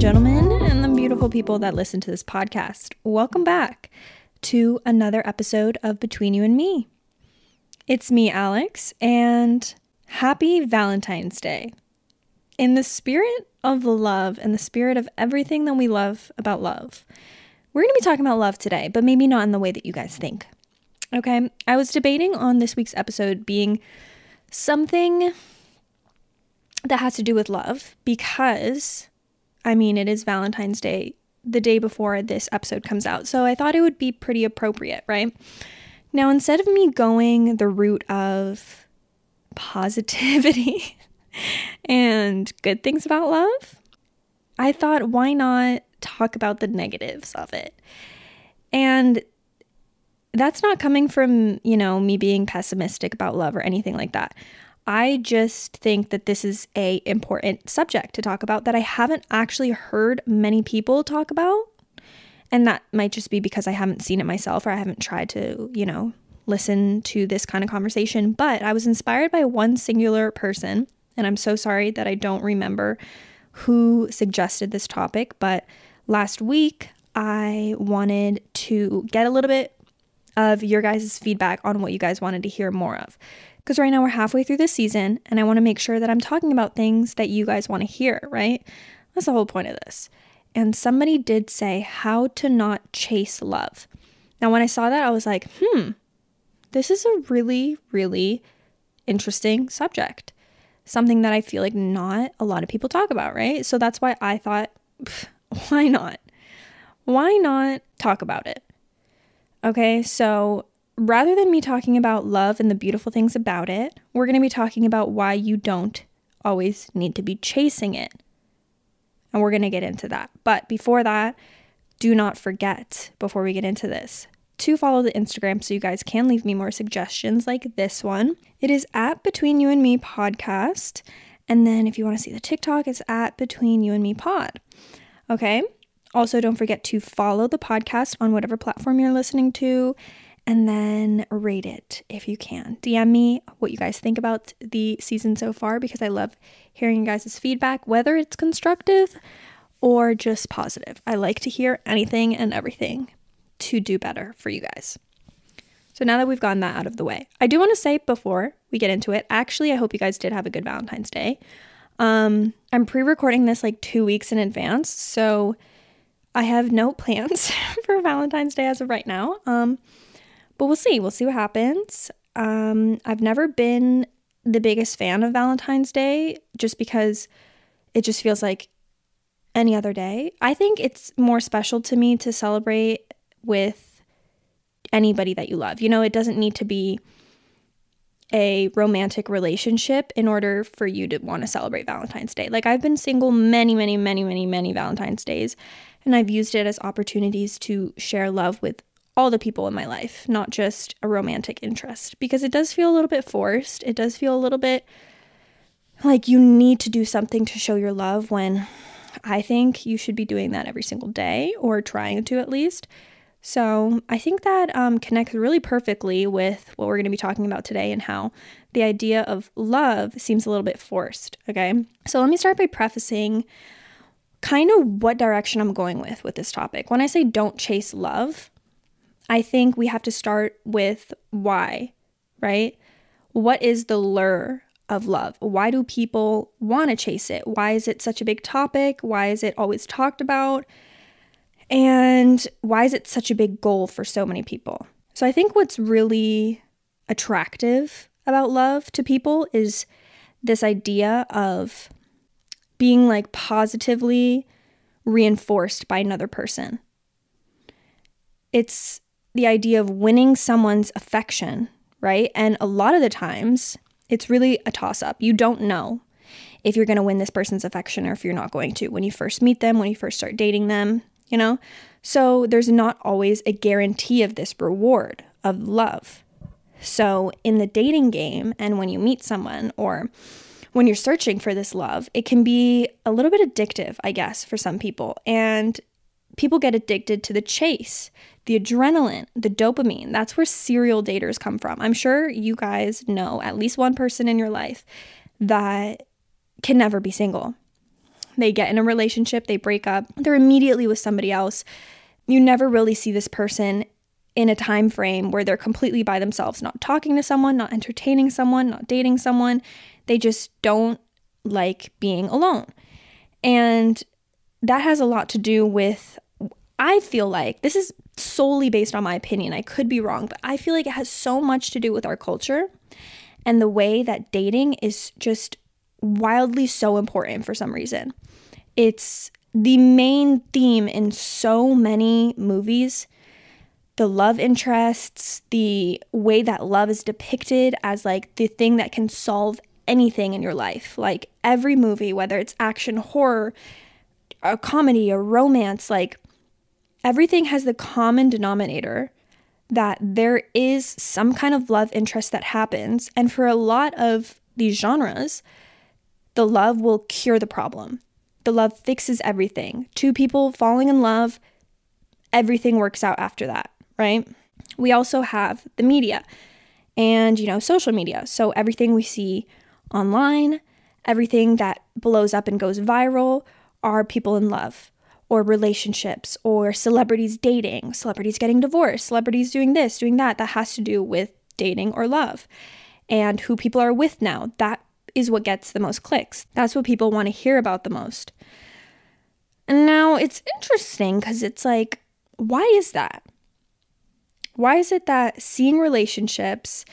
Gentlemen, and the beautiful people that listen to this podcast. Welcome back to another episode of Between You and Me. It's me, Alex, and happy Valentine's Day. In the spirit of love and the spirit of everything that we love about love, we're going to be talking about love today, but maybe not in the way that you guys think. Okay, I was debating on this week's episode being something that has to do with love because, I mean, it is Valentine's Day the day before this episode comes out. So I thought it would be pretty appropriate, right? Now, instead of me going the route of positivity and good things about love, I thought, why not talk about the negatives of it? And that's not coming from, you know, me being pessimistic about love or anything like that. I just think that this is a important subject to talk about that I haven't actually heard many people talk about. And that might just be because I haven't seen it myself or I haven't tried to, you know, listen to this kind of conversation. But I was inspired by one singular person, and I'm so sorry that I don't remember who suggested this topic. But last week, I wanted to get a little bit of your guys' feedback on what you guys wanted to hear more of. Because right now we're halfway through the season, and I want to make sure that I'm talking about things that you guys want to hear, right? That's the whole point of this. And somebody did say how to not chase love. Now, when I saw that, I was like, hmm, this is a really, really interesting subject. Something that I feel like not a lot of people talk about, right? So that's why I thought, why not? Why not talk about it? Okay, so rather than me talking about love and the beautiful things about it, we're going to be talking about why you don't always need to be chasing it. And we're going to get into that. But before that, do not forget, before we get into this, to follow the Instagram so you guys can leave me more suggestions like this one. It is at Between You and Me Podcast. And then if you want to see the TikTok, it's at Between You and Me Pod. Okay. Also, don't forget to follow the podcast on whatever platform you're listening to and then rate it if you can. DM me what you guys think about the season so far because I love hearing you guys' feedback, whether it's constructive or just positive. I like to hear anything and everything to do better for you guys. So now that we've gotten that out of the way, I do want to say before we get into it, actually, I hope you guys did have a good Valentine's Day. Um, I'm pre recording this like two weeks in advance, so I have no plans for Valentine's Day as of right now. Um, but we'll see. We'll see what happens. Um, I've never been the biggest fan of Valentine's Day just because it just feels like any other day. I think it's more special to me to celebrate with anybody that you love. You know, it doesn't need to be a romantic relationship in order for you to want to celebrate Valentine's Day. Like I've been single many, many, many, many, many Valentine's days, and I've used it as opportunities to share love with all the people in my life, not just a romantic interest, because it does feel a little bit forced. It does feel a little bit like you need to do something to show your love when I think you should be doing that every single day or trying to at least. So I think that um, connects really perfectly with what we're going to be talking about today and how the idea of love seems a little bit forced. Okay. So let me start by prefacing kind of what direction I'm going with with this topic. When I say don't chase love, I think we have to start with why, right? What is the lure of love? Why do people want to chase it? Why is it such a big topic? Why is it always talked about? And why is it such a big goal for so many people? So I think what's really attractive about love to people is this idea of being like positively reinforced by another person. it's the idea of winning someone's affection, right? And a lot of the times, it's really a toss up. You don't know if you're going to win this person's affection or if you're not going to when you first meet them, when you first start dating them, you know? So there's not always a guarantee of this reward of love. So in the dating game and when you meet someone or when you're searching for this love, it can be a little bit addictive, I guess, for some people. And people get addicted to the chase, the adrenaline, the dopamine. That's where serial daters come from. I'm sure you guys know at least one person in your life that can never be single. They get in a relationship, they break up, they're immediately with somebody else. You never really see this person in a time frame where they're completely by themselves, not talking to someone, not entertaining someone, not dating someone. They just don't like being alone. And that has a lot to do with I feel like this is solely based on my opinion. I could be wrong, but I feel like it has so much to do with our culture and the way that dating is just wildly so important for some reason. It's the main theme in so many movies. The love interests, the way that love is depicted as like the thing that can solve anything in your life. Like every movie, whether it's action, horror, a comedy, a romance, like everything has the common denominator that there is some kind of love interest that happens. And for a lot of these genres, the love will cure the problem. The love fixes everything. Two people falling in love, everything works out after that, right? We also have the media and, you know, social media. So everything we see online, everything that blows up and goes viral are people in love or relationships or celebrities dating, celebrities getting divorced, celebrities doing this, doing that. That has to do with dating or love. And who people are with now, that is what gets the most clicks. That's what people want to hear about the most. And now it's interesting because it's like, why is that? Why is it that seeing relationships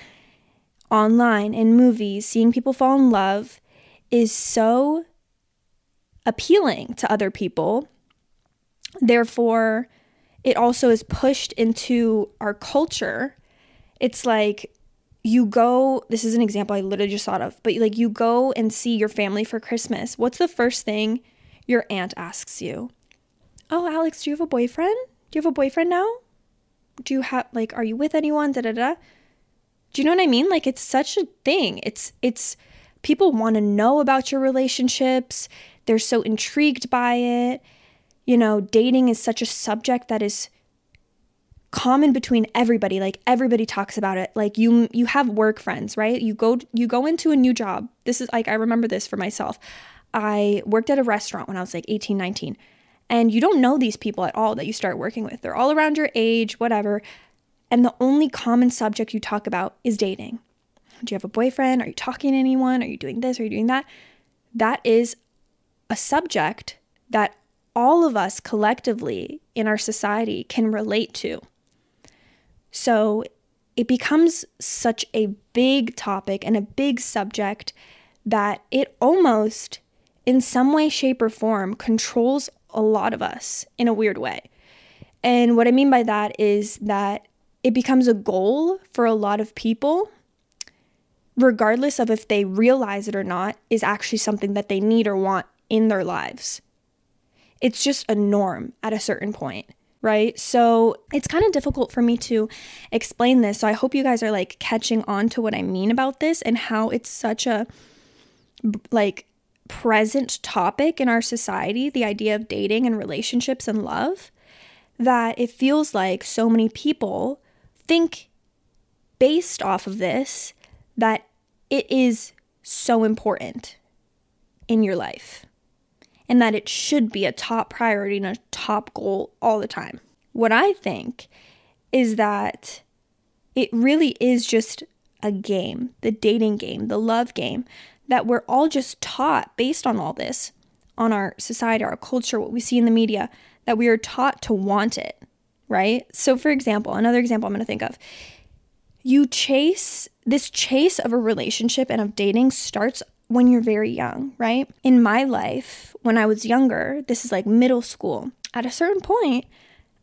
online in movies, seeing people fall in love is so appealing to other people? Therefore, it also is pushed into our culture. It's like you go, this is an example I literally just thought of, but like you go and see your family for Christmas. What's the first thing your aunt asks you? Oh, Alex, do you have a boyfriend? Do you have a boyfriend now? Do you have like are you with anyone? Da da da. Do you know what I mean? Like it's such a thing. It's it's people want to know about your relationships. They're so intrigued by it. You know, dating is such a subject that is common between everybody like everybody talks about it. Like you you have work friends right? You go you go into a new job. This is like i remember this for myself. I worked at a restaurant when i was like 18 19 and you don't know these people at all that you start working with. They're all around your age whatever and the only common subject you talk about is dating. Do you have a boyfriend? Are you talking to anyone? Are you doing this? Are you doing that? That is a subject that all of us collectively in our society can relate to so it becomes such a big topic and a big subject that it almost, in some way, shape, or form, controls a lot of us in a weird way. And what I mean by that is that it becomes a goal for a lot of people, regardless of if they realize it or not, is actually something that they need or want in their lives. It's just a norm at a certain point right? So it's kind of difficult for me to explain this. So I hope you guys are like catching on to what I mean about this and how it's such a like present topic in our society, the idea of dating and relationships and love, that it feels like so many people think based off of this that it is so important in your life and that it should be a top priority and a top goal all the time. What I think is that it really is just a game, the dating game, the love game, that we're all just taught based on all this, on our society, our culture, what we see in the media, that we are taught to want it, right? So, for example, another example I'm going to think of you chase this chase of a relationship and of dating starts when you're very young, right? In my life, when I was younger, this is like middle school, at a certain point,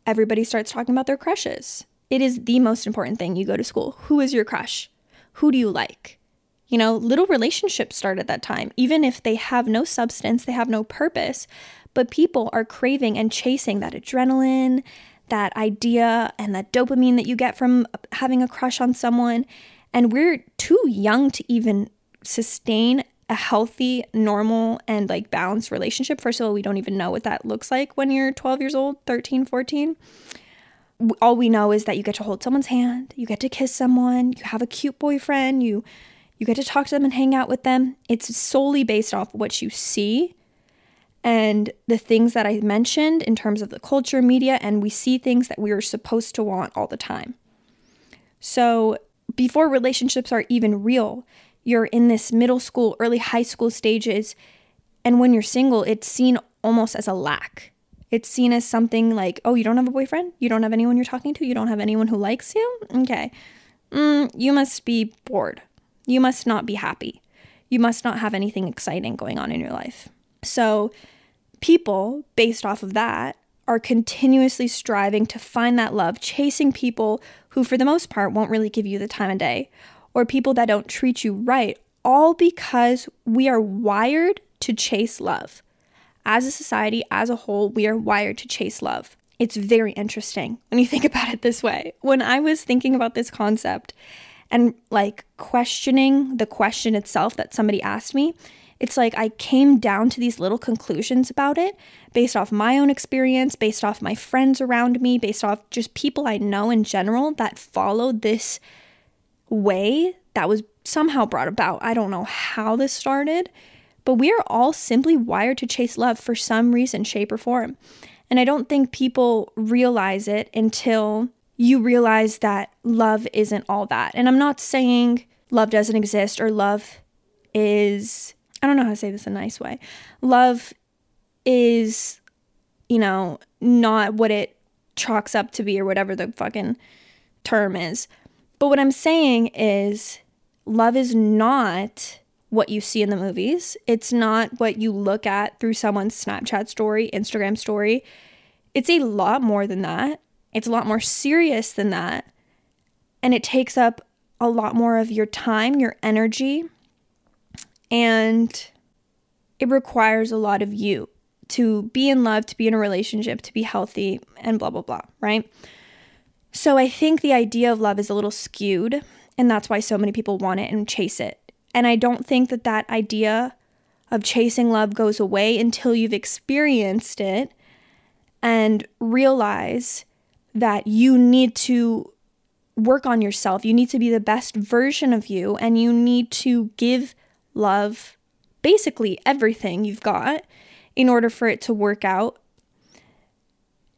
everybody starts talking about their crushes. It is the most important thing. You go to school. Who is your crush? Who do you like? You know, little relationships start at that time, even if they have no substance, they have no purpose, but people are craving and chasing that adrenaline, that idea, and that dopamine that you get from uh, having a crush on someone. And we're too young to even sustain a healthy, normal, and like balanced relationship. First of all, we don't even know what that looks like when you're 12 years old, 13, 14. All we know is that you get to hold someone's hand, you get to kiss someone, you have a cute boyfriend, you you get to talk to them and hang out with them. It's solely based off what you see and the things that I mentioned in terms of the culture, media, and we see things that we are supposed to want all the time. So, before relationships are even real, you're in this middle school, early high school stages. And when you're single, it's seen almost as a lack. It's seen as something like, oh, you don't have a boyfriend? You don't have anyone you're talking to? You don't have anyone who likes you? Okay. Mm, you must be bored. You must not be happy. You must not have anything exciting going on in your life. So, people, based off of that, are continuously striving to find that love, chasing people who, for the most part, won't really give you the time of day or people that don't treat you right, all because we are wired to chase love. As a society, as a whole, we are wired to chase love. It's very interesting when you think about it this way. When I was thinking about this concept and like questioning the question itself that somebody asked me, it's like I came down to these little conclusions about it based off my own experience, based off my friends around me, based off just people I know in general that follow this way that was somehow brought about. I don't know how this started, but we are all simply wired to chase love for some reason, shape, or form. And I don't think people realize it until you realize that love isn't all that. And I'm not saying love doesn't exist or love is, I don't know how to say this in a nice way. Love is, you know, not what it chalks up to be or whatever the fucking term is. But what I'm saying is, love is not what you see in the movies. It's not what you look at through someone's Snapchat story, Instagram story. It's a lot more than that. It's a lot more serious than that. And it takes up a lot more of your time, your energy, and it requires a lot of you to be in love, to be in a relationship, to be healthy, and blah, blah, blah, right? So I think the idea of love is a little skewed, and that's why so many people want it and chase it. And I don't think that that idea of chasing love goes away until you've experienced it and realize that you need to work on yourself. You need to be the best version of you, and you need to give love basically everything you've got in order for it to work out.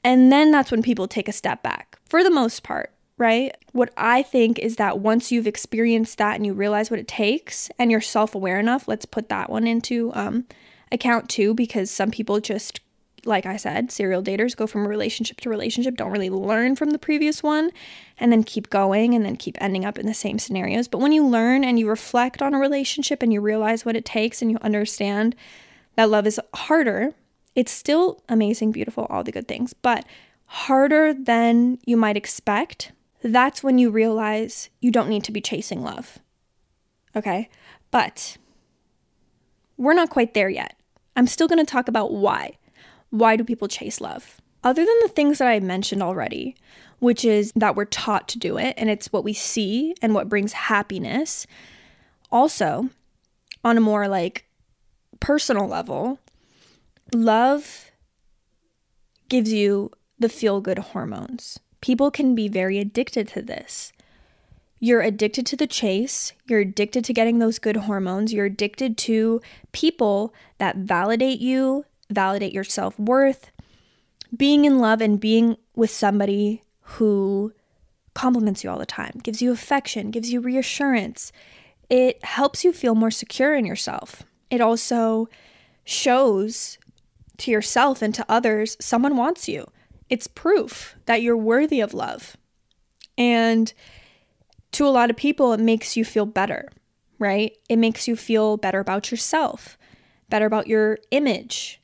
And then that's when people take a step back for the most part, right? What I think is that once you've experienced that and you realize what it takes and you're self aware enough, let's put that one into um, account too, because some people just, like I said, serial daters go from relationship to relationship, don't really learn from the previous one, and then keep going and then keep ending up in the same scenarios. But when you learn and you reflect on a relationship and you realize what it takes and you understand that love is harder, it's still amazing, beautiful, all the good things. But harder than you might expect, that's when you realize you don't need to be chasing love. Okay? But we're not quite there yet. I'm still going to talk about why. Why do people chase love? Other than the things that I mentioned already, which is that we're taught to do it and it's what we see and what brings happiness, also, on a more like personal level, love gives you the feel good hormones. People can be very addicted to this. You're addicted to the chase, you're addicted to getting those good hormones, you're addicted to people that validate you, validate your self worth, being in love and being with somebody who compliments you all the time, gives you affection, gives you reassurance. It helps you feel more secure in yourself. It also shows to yourself and to others someone wants you it's proof that you're worthy of love. And to a lot of people, it makes you feel better, right? It makes you feel better about yourself, better about your image.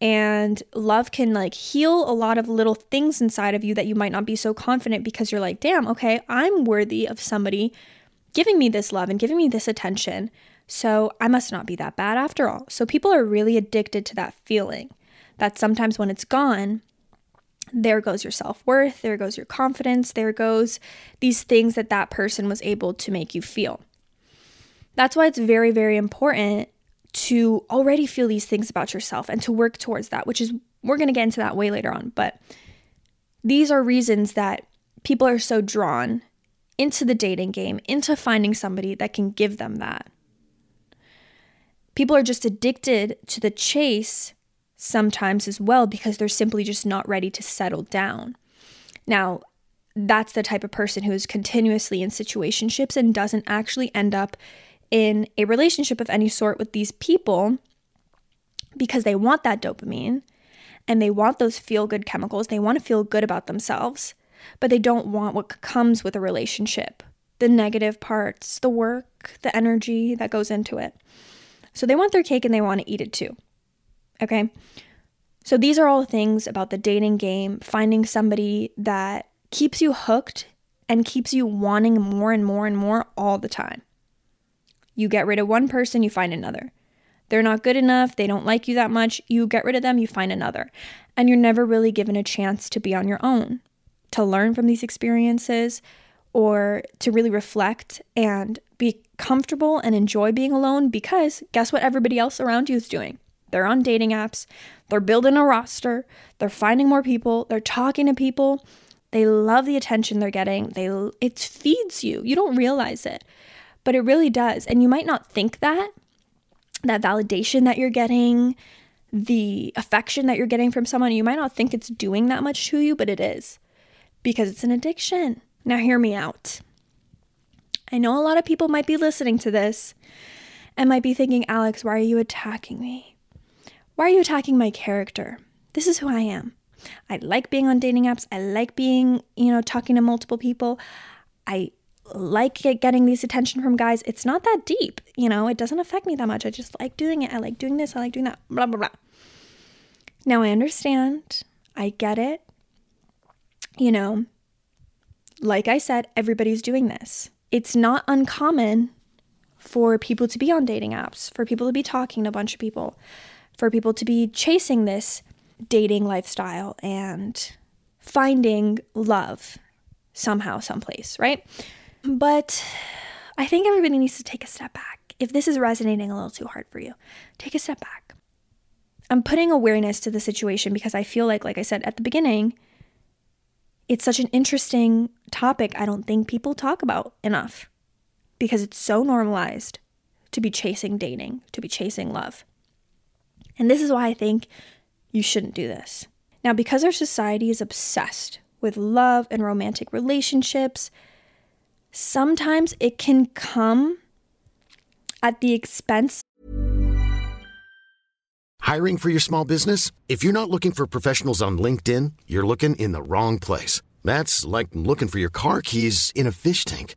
And love can like heal a lot of little things inside of you that you might not be so confident because you're like, damn, okay, I'm worthy of somebody giving me this love and giving me this attention. So I must not be that bad after all. So people are really addicted to that feeling that sometimes when it's gone, there goes your self worth, there goes your confidence, there goes these things that that person was able to make you feel. That's why it's very, very important to already feel these things about yourself and to work towards that, which is, we're going to get into that way later on. But these are reasons that people are so drawn into the dating game, into finding somebody that can give them that. People are just addicted to the chase sometimes as well because they're simply just not ready to settle down. Now, that's the type of person who is continuously in situationships and doesn't actually end up in a relationship of any sort with these people because they want that dopamine and they want those feel good chemicals. They want to feel good about themselves, but they don't want what comes with a relationship the negative parts, the work, the energy that goes into it. So they want their cake and they want to eat it too. Okay. So these are all things about the dating game, finding somebody that keeps you hooked and keeps you wanting more and more and more all the time. You get rid of one person, you find another. They're not good enough, they don't like you that much, you get rid of them, you find another. And you're never really given a chance to be on your own, to learn from these experiences, or to really reflect and be comfortable and enjoy being alone because guess what everybody else around you is doing? They're on dating apps, they're building a roster, they're finding more people, they're talking to people. They love the attention they're getting. They it feeds you. You don't realize it but it really does. And you might not think that, that validation that you're getting, the affection that you're getting from someone, you might not think it's doing that much to you, but it is because it's an addiction. Now, hear me out. I know a lot of people might be listening to this and might be thinking, Alex, why are you attacking me? Why are you attacking my character? This is who I am. I like being on dating apps. I like being, you know, talking to multiple people. I like getting these attention from guys, it's not that deep. You know, it doesn't affect me that much. I just like doing it. I like doing this. I like doing that. Blah, blah, blah. Now I understand. I get it. You know, like I said, everybody's doing this. It's not uncommon for people to be on dating apps, for people to be talking to a bunch of people, for people to be chasing this dating lifestyle and finding love somehow, someplace, right? But I think everybody needs to take a step back. If this is resonating a little too hard for you, take a step back. I'm putting awareness to the situation because I feel like, like I said at the beginning, it's such an interesting topic I don't think people talk about enough because it's so normalized to be chasing dating, to be chasing love. And this is why I think you shouldn't do this. Now, because our society is obsessed with love and romantic relationships, sometimes it can come at the expense. Hiring for your small business? If you're not looking for professionals on LinkedIn, you're looking in the wrong place. That's like looking for your car keys in a fish tank.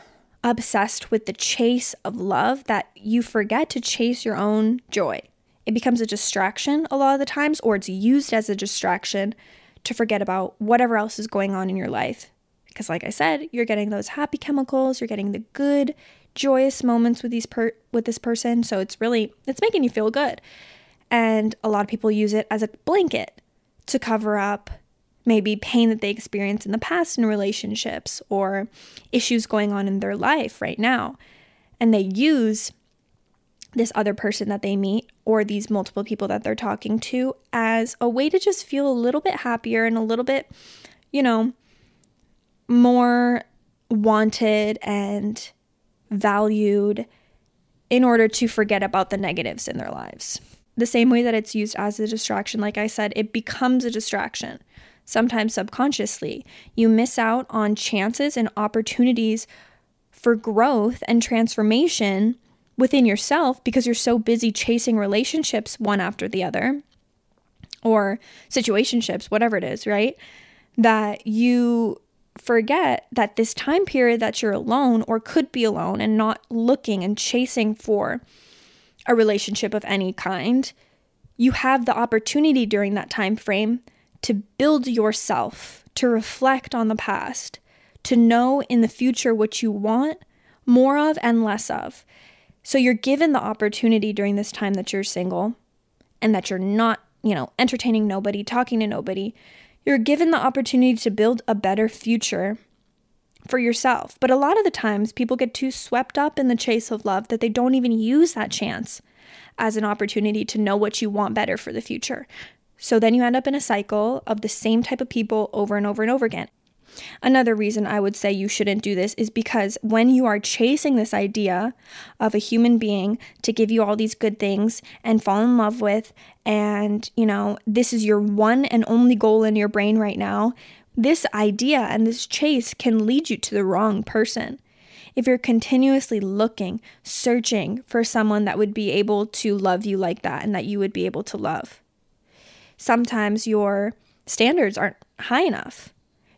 obsessed with the chase of love that you forget to chase your own joy. It becomes a distraction a lot of the times, or it's used as a distraction to forget about whatever else is going on in your life because like I said, you're getting those happy chemicals, you're getting the good, joyous moments with these per- with this person, so it's really it's making you feel good. And a lot of people use it as a blanket to cover up maybe pain that they experienced in the past in relationships or issues going on in their life right now. And they use this other person that they meet or these multiple people that they're talking to as a way to just feel a little bit happier and a little bit, you know, more wanted and valued in order to forget about the negatives in their lives. the same way that it's used as a distraction, like I said, it becomes a distraction, sometimes subconsciously. You miss out on chances and opportunities for growth and transformation within yourself because you're so busy chasing relationships one after the other or situationships, whatever it is, right? That you forget that this time period that you're alone or could be alone and not looking and chasing for a relationship of any kind, you have the opportunity during that time frame to build yourself, to reflect on the past, to know in the future what you want more of and less of. So you're given the opportunity during this time that you're single and that you're not, you know, entertaining nobody, talking to nobody. You're given the opportunity to build a better future for yourself. But a lot of the times, people get too swept up in the chase of love that they don't even use that chance as an opportunity to know what you want better for the future. So then you end up in a cycle of the same type of people over and over and over again. Another reason I would say you shouldn't do this is because when you are chasing this idea of a human being to give you all these good things and fall in love with, and you know, this is your one and only goal in your brain right now, this idea and this chase can lead you to the wrong person. If you're continuously looking, searching for someone that would be able to love you like that and that you would be able to love, sometimes your standards aren't high enough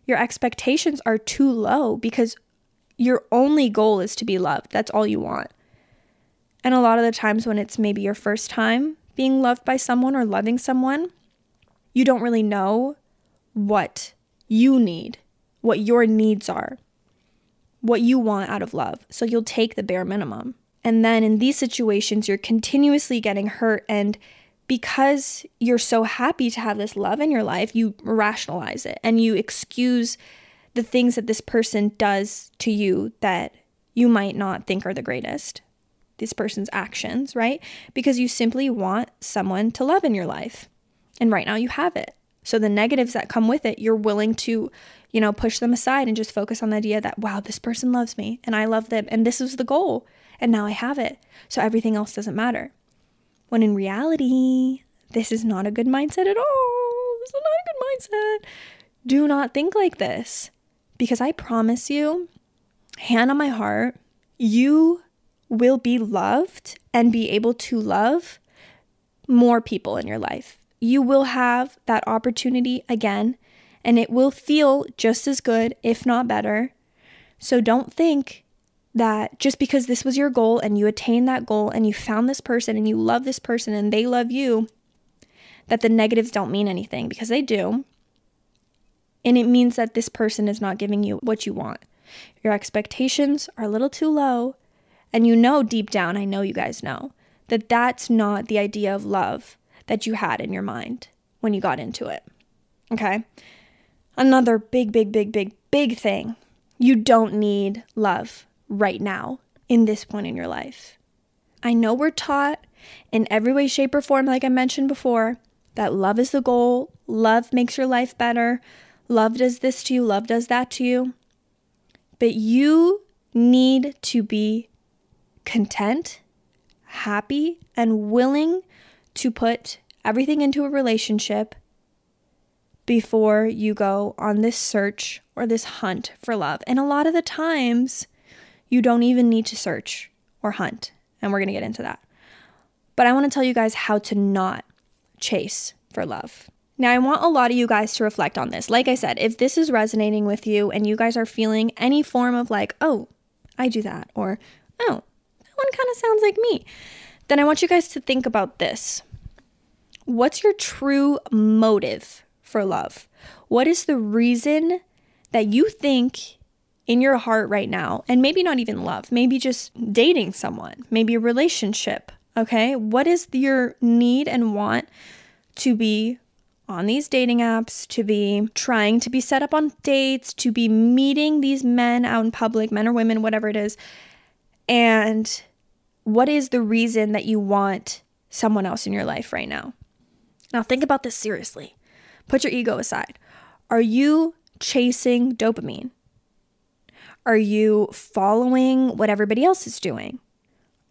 your expectations are too low because your only goal is to be loved. That's all you want. And a lot of the times when it's maybe your first time being loved by someone or loving someone, you don't really know what you need, what your needs are, what you want out of love. So you'll take the bare minimum. And then in these situations, you're continuously getting hurt and because you're so happy to have this love in your life, you rationalize it and you excuse the things that this person does to you that you might not think are the greatest. This person's actions, right? Because you simply want someone to love in your life. And right now you have it. So the negatives that come with it, you're willing to, you know, push them aside and just focus on the idea that, wow, this person loves me and I love them and this is the goal. And now I have it. So everything else doesn't matter. When in reality, this is not a good mindset at all. This is not a good mindset. Do not think like this because I promise you, hand on my heart, you will be loved and be able to love more people in your life. You will have that opportunity again, and it will feel just as good, if not better. So don't think that just because this was your goal and you attained that goal and you found this person and you love this person and they love you, that the negatives don't mean anything because they do. And it means that this person is not giving you what you want. Your expectations are a little too low. And you know deep down, I know you guys know, that that's not the idea of love that you had in your mind when you got into it. Okay? Another big, big, big, big, big thing you don't need love right now in this point in your life. I know we're taught in every way, shape, or form, like I mentioned before, that love is the goal, love makes your life better, love does this to you, love does that to you. But you need to be content, happy, and willing to put everything into a relationship before you go on this search or this hunt for love. And a lot of the times, you don't even need to search or hunt. And we're going to get into that. But I want to tell you guys how to not chase for love. Now, I want a lot of you guys to reflect on this. Like I said, if this is resonating with you and you guys are feeling any form of like, oh, I do that, or oh, that one kind of sounds like me, then I want you guys to think about this. What's your true motive for love? What is the reason that you think in your heart right now, and maybe not even love, maybe just dating someone, maybe a relationship, okay? What is your need and want to be on these dating apps, to be trying to be set up on dates, to be meeting these men out in public, men or women, whatever it is? And what is the reason that you want someone else in your life right now? Now, think about this seriously. Put your ego aside. Are you chasing dopamine? Are you following what everybody else is doing?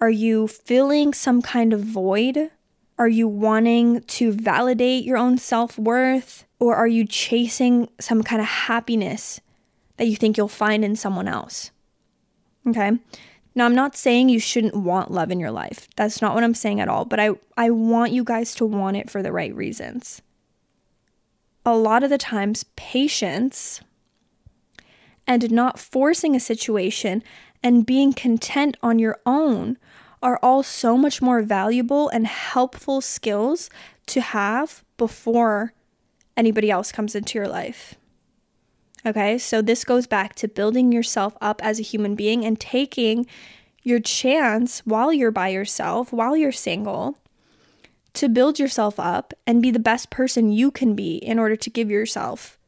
Are you filling some kind of void? Are you wanting to validate your own self worth? Or are you chasing some kind of happiness that you think you'll find in someone else? Okay. Now, I'm not saying you shouldn't want love in your life. That's not what I'm saying at all. But I, I want you guys to want it for the right reasons. A lot of the times, patience and not forcing a situation and being content on your own are all so much more valuable and helpful skills to have before anybody else comes into your life. Okay, so this goes back to building yourself up as a human being and taking your chance while you're by yourself, while you're single, to build yourself up and be the best person you can be in order to give yourself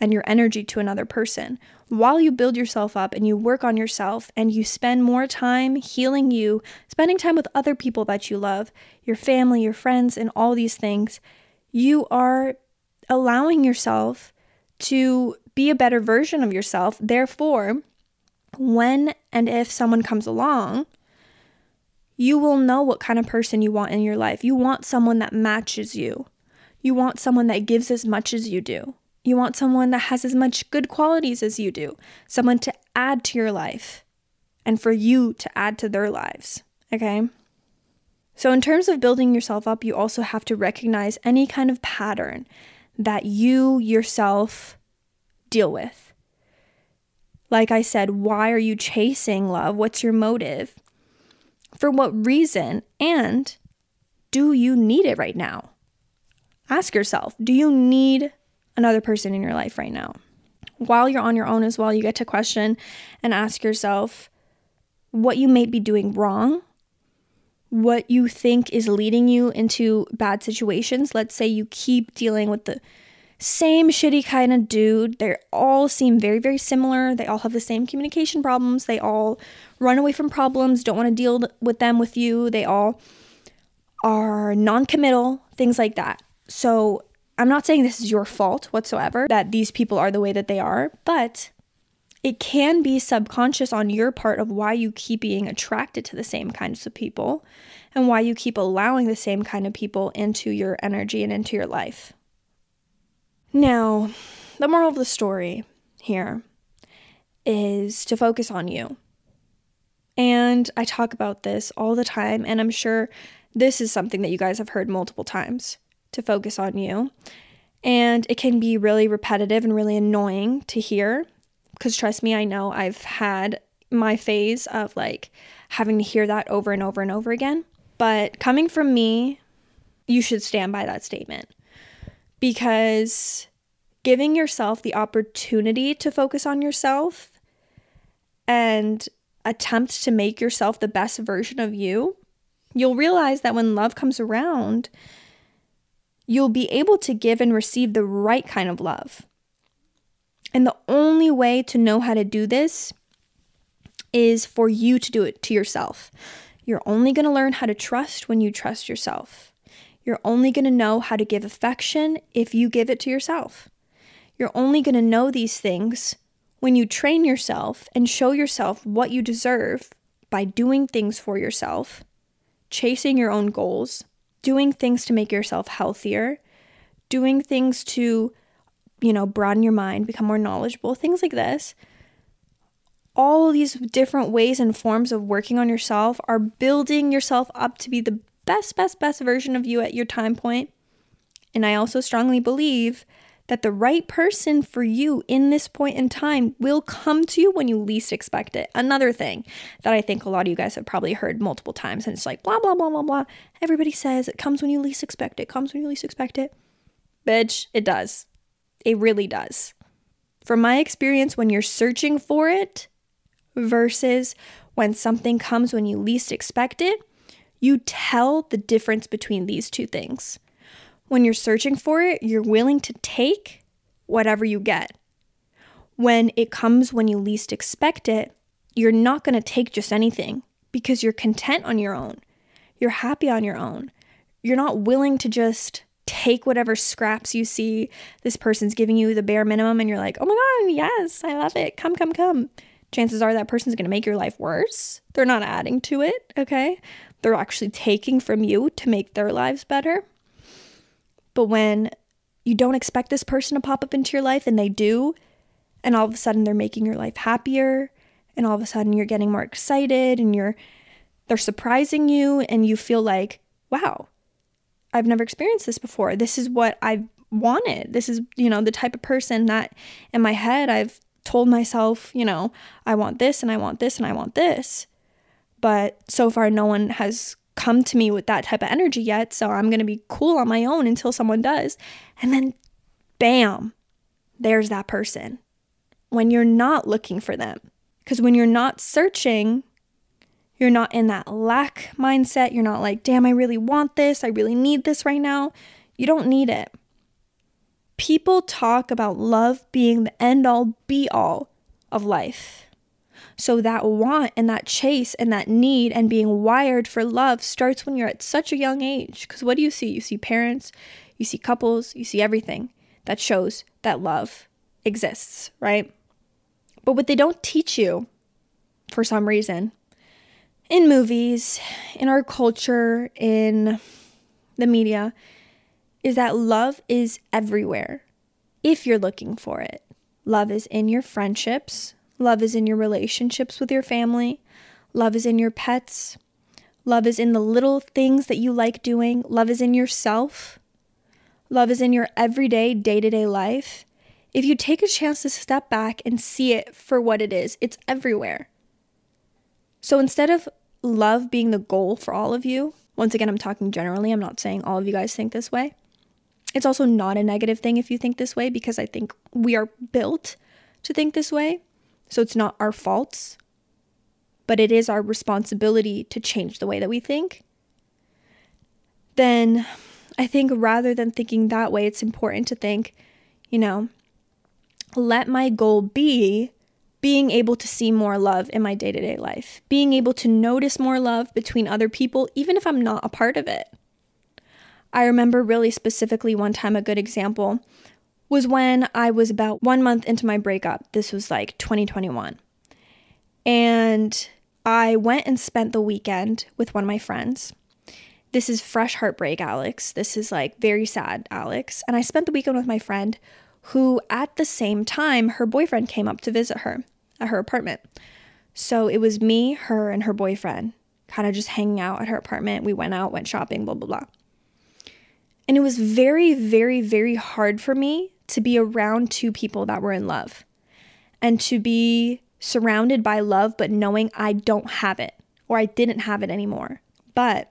and your energy to another person. While you build yourself up and you work on yourself and you spend more time healing you, spending time with other people that you love, your family, your friends, and all these things, you are allowing yourself to be a better version of yourself. Therefore, when and if someone comes along, you will know what kind of person you want in your life. You want someone that matches you. You want someone that gives as much as you do. You want someone that has as much good qualities as you do, someone to add to your life and for you to add to their lives. Okay? So, in terms of building yourself up, you also have to recognize any kind of pattern that you yourself deal with. Like I said, why are you chasing love? What's your motive? For what reason? And do you need it right now? Ask yourself do you need another person in your life right now. While you're on your own as well, you get to question and ask yourself what you may be doing wrong, what you think is leading you into bad situations. Let's say you keep dealing with the same shitty kind of dude. They all seem very, very similar. They all have the same communication problems. They all run away from problems, don't want to deal with them with you. They all are non committal, things like that. So I'm not saying this is your fault whatsoever that these people are the way that they are, but it can be subconscious on your part of why you keep being attracted to the same kinds of people and why you keep allowing the same kind of people into your energy and into your life. Now, the moral of the story here is to focus on you. And I talk about this all the time, and I'm sure this is something that you guys have heard multiple times to focus on you. And it can be really repetitive and really annoying to hear because trust me, I know I've had my phase of like having to hear that over and over and over again. But coming from me, you should stand by that statement because giving yourself the opportunity to focus on yourself and attempt to make yourself the best version of you, you'll realize that when love comes around, you'll be able to give and receive the right kind of love. And the only way to know how to do this is for you to do it to yourself. You're only going to learn how to trust when you trust yourself. You're only going to know how to give affection if you give it to yourself. You're only going to know these things when you train yourself and show yourself what you deserve by doing things for yourself, chasing your own goals, doing things to make yourself healthier, doing things to, you know, broaden your mind, become more knowledgeable, things like this. All these different ways and forms of working on yourself are building yourself up to be the best, best, best version of you at your time point. And I also strongly believe that the right person for you in this point in time will come to you when you least expect it. Another thing that I think a lot of you guys have probably heard multiple times, and it's like blah, blah, blah, blah, blah. Everybody says it comes when you least expect it, comes when you least expect it. Bitch, it does. It really does. From my experience, when you're searching for it versus when something comes when you least expect it, you tell the difference between these two things when you're searching for it, you're willing to take whatever you get. When it comes when you least expect it, you're not going to take just anything because you're content on your own. You're happy on your own. You're not willing to just take whatever scraps you see this person's giving you the bare minimum and you're like, oh my God, yes, I love it. Come, come, come. Chances are that person's going to make your life worse. They're not adding to it, okay? they're actually taking from you to make their lives better. But when you don't expect this person to pop up into your life and they do, and all of a sudden they're making your life happier, and all of a sudden you're getting more excited and you're they're surprising you and you feel like, wow, I've never experienced this before. This is what I've wanted. This is, you know, the type of person that in my head I've told myself, you know, I want this and I want this and I want this. But so far, no one has come to me with that type of energy yet. So I'm going to be cool on my own until someone does. And then, bam, there's that person when you're not looking for them. Because when you're not searching, you're not in that lack mindset. You're not like, damn, I really want this. I really need this right now. You don't need it. People talk about love being the end all be all of life. So that want and that chase and that need and being wired for love starts when you're at such a young age. Because what do you see? You see parents, you see couples, you see everything that shows that love exists, right? But what they don't teach you for some reason in movies, in our culture, in the media, is that love is everywhere if you're looking for it. Love is in your friendships, love is in your relationships with your family, love is in your pets, love is in the little things that you like doing, love is in yourself, love is in your everyday, day to day life. If you take a chance to step back and see it for what it is, it's everywhere. So instead of love being the goal for all of you. Once again, I'm talking generally. I'm not saying all of you guys think this way. It's also not a negative thing if you think this way because I think we are built to think this way. So it's not our faults, but it is our responsibility to change the way that we think. Then I think rather than thinking that way, it's important to think, you know, let my goal be being able to see more love in my day to day life, being able to notice more love between other people, even if I'm not a part of it. I remember really specifically one time, a good example was when I was about one month into my breakup. This was like 2021. And I went and spent the weekend with one of my friends. This is fresh heartbreak, Alex. This is like very sad, Alex. And I spent the weekend with my friend who, at the same time, her boyfriend came up to visit her at her apartment. So it was me, her, and her boyfriend kind of just hanging out at her apartment. We went out, went shopping, blah, blah, blah. And it was very, very, very hard for me to be around two people that were in love and to be surrounded by love, but knowing I don't have it or I didn't have it anymore. But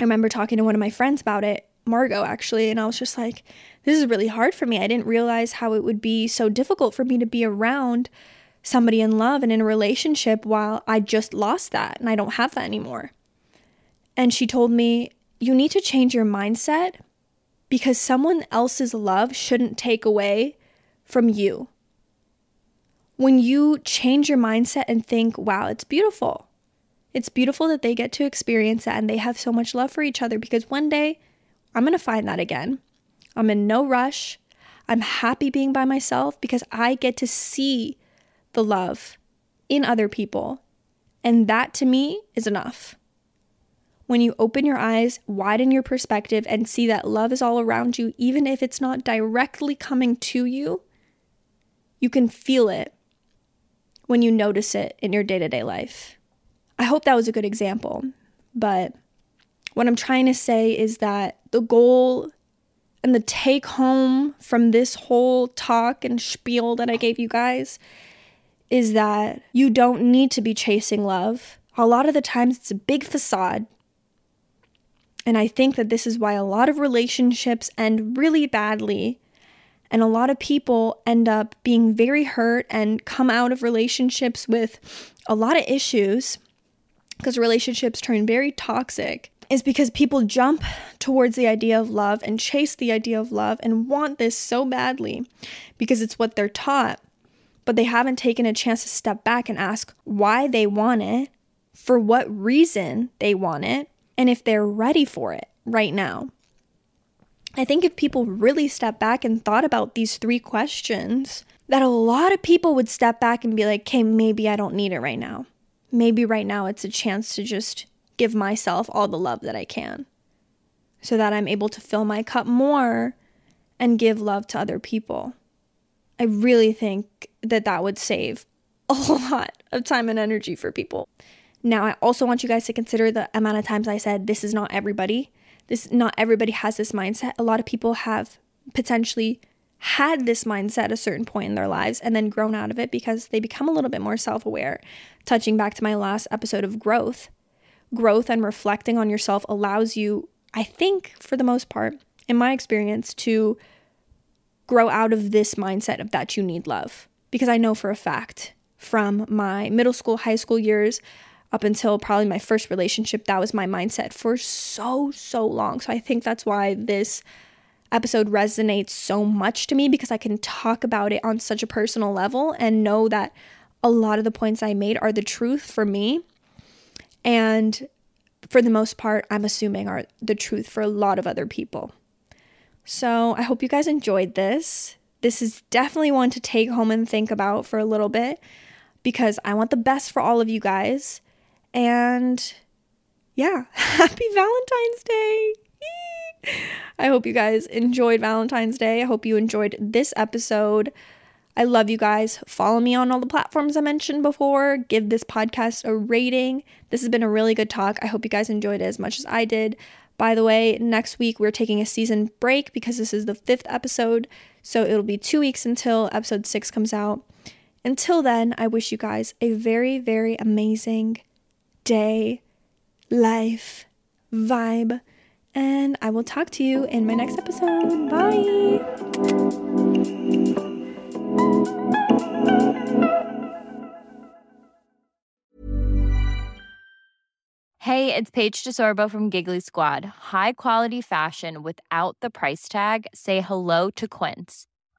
I remember talking to one of my friends about it, Margot actually, and I was just like, this is really hard for me. I didn't realize how it would be so difficult for me to be around somebody in love and in a relationship while I just lost that and I don't have that anymore. And she told me, You need to change your mindset because someone else's love shouldn't take away from you. When you change your mindset and think, Wow, it's beautiful. It's beautiful that they get to experience that and they have so much love for each other because one day I'm going to find that again. I'm in no rush. I'm happy being by myself because I get to see the love in other people. And that to me is enough. When you open your eyes, widen your perspective, and see that love is all around you, even if it's not directly coming to you, you can feel it when you notice it in your day to day life. I hope that was a good example, but what I'm trying to say is that the goal and the take home from this whole talk and spiel that I gave you guys is that you don't need to be chasing love. A lot of the times it's a big facade. And I think that this is why a lot of relationships end really badly. And a lot of people end up being very hurt and come out of relationships with a lot of issues because relationships turn very toxic is because people jump towards the idea of love and chase the idea of love and want this so badly because it's what they're taught but they haven't taken a chance to step back and ask why they want it, for what reason they want it, and if they're ready for it right now. I think if people really step back and thought about these three questions, that a lot of people would step back and be like, okay, maybe I don't need it right now. Maybe right now it's a chance to just give myself all the love that I can so that I'm able to fill my cup more and give love to other people. I really think that that would save a lot of time and energy for people. Now, I also want you guys to consider the amount of times I said this is not everybody. This not everybody has this mindset. A lot of people have potentially had this mindset at a certain point in their lives and then grown out of it because they become a little bit more self-aware. Touching back to my last episode of growth, growth and reflecting on yourself allows you, I think for the most part, in my experience to grow out of this mindset of that you need love because I know for a fact from my middle school, high school years up until probably my first relationship, that was my mindset for so, so long. So I think that's why this episode resonates so much to me because I can talk about it on such a personal level and know that a lot of the points I made are the truth for me. And for the most part, I'm assuming are the truth for a lot of other people. So I hope you guys enjoyed this. This is definitely one to take home and think about for a little bit because I want the best for all of you guys. And yeah, happy Valentine's Day. I hope you guys enjoyed Valentine's Day. I hope you enjoyed this episode. I love you guys. Follow me on all the platforms I mentioned before. Give this podcast a rating. This has been a really good talk. I hope you guys enjoyed it as much as I did. By the way, next week we're taking a season break because this is the fifth episode. So it'll be two weeks until episode six comes out. Until then, I wish you guys a very, very amazing day, life, vibe, and I will talk to you in my next episode. Bye. Hey, it's Paige DeSorbo from Giggly Squad. High quality fashion without the price tag. Say hello to Quince.